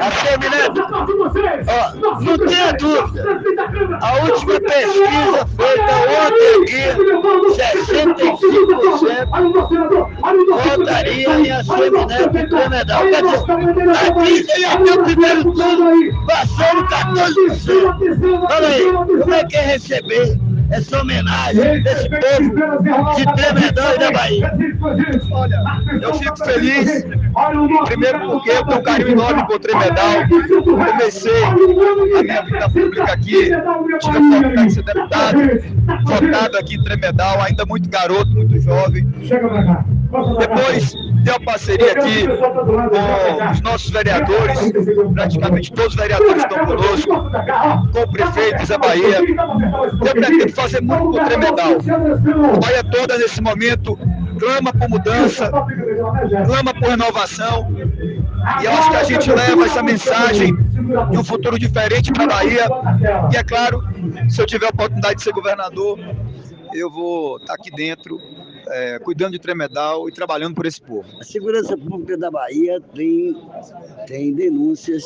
A Semineto, ó, não tenha dúvida. A última pesquisa feita ontem aqui, 65% votaria em a Semineto e Tremedal. Quer dizer, aqui ia ter o primeiro turno. passando 14%. Olha aí, como é que é receber essa homenagem desse povo de Tremedal e da Bahia? Olha, eu fico feliz, primeiro porque eu tenho um carinho enorme por Tremedal. Comecei a minha vida pública aqui, tive a oportunidade de ser deputado, votado aqui em Tremedal, ainda muito garoto, muito jovem. Depois tem uma parceria aqui com os nossos vereadores, praticamente todos os vereadores estão conosco, com o prefeito Zé Bahia. Eu pretendo fazer muito por Tremedal. A Bahia toda, nesse momento, clama por mudança, clama por renovação. E eu acho que a gente leva essa mensagem de um futuro diferente para a Bahia. E é claro, se eu tiver a oportunidade de ser governador, eu vou estar aqui dentro, é, cuidando de Tremedal e trabalhando por esse povo. A segurança pública da Bahia tem, tem denúncias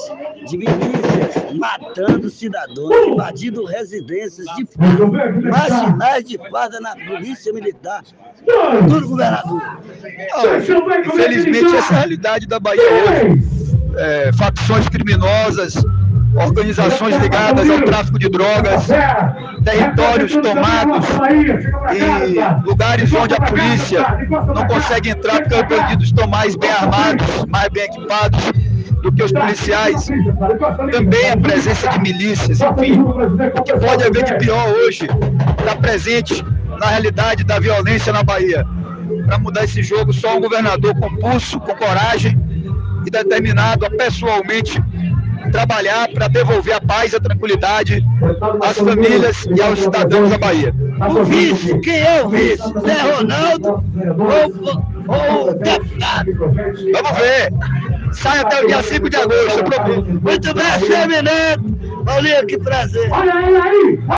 de milícias matando cidadãos, invadindo residências de marginais de farda na polícia militar. Tudo governador. Não, infelizmente, essa é a realidade da Bahia hoje. É, facções criminosas, organizações ligadas ao tráfico de drogas, territórios tomados e lugares onde a polícia não consegue entrar porque os bandidos estão mais bem armados, mais bem equipados do que os policiais. Também a presença de milícias, enfim. O que pode haver de pior hoje está presente na realidade da violência na Bahia. Para mudar esse jogo, só um governador com pulso, com coragem e determinado a pessoalmente trabalhar para devolver a paz e a tranquilidade às famílias e aos cidadãos da Bahia. O vice, quem é o vice? Zé Ronaldo ou, deputado? Vamos ver. Sai até o dia 5 de agosto. Muito bem, Semineto. Paulinho, que prazer. Olha ele aí!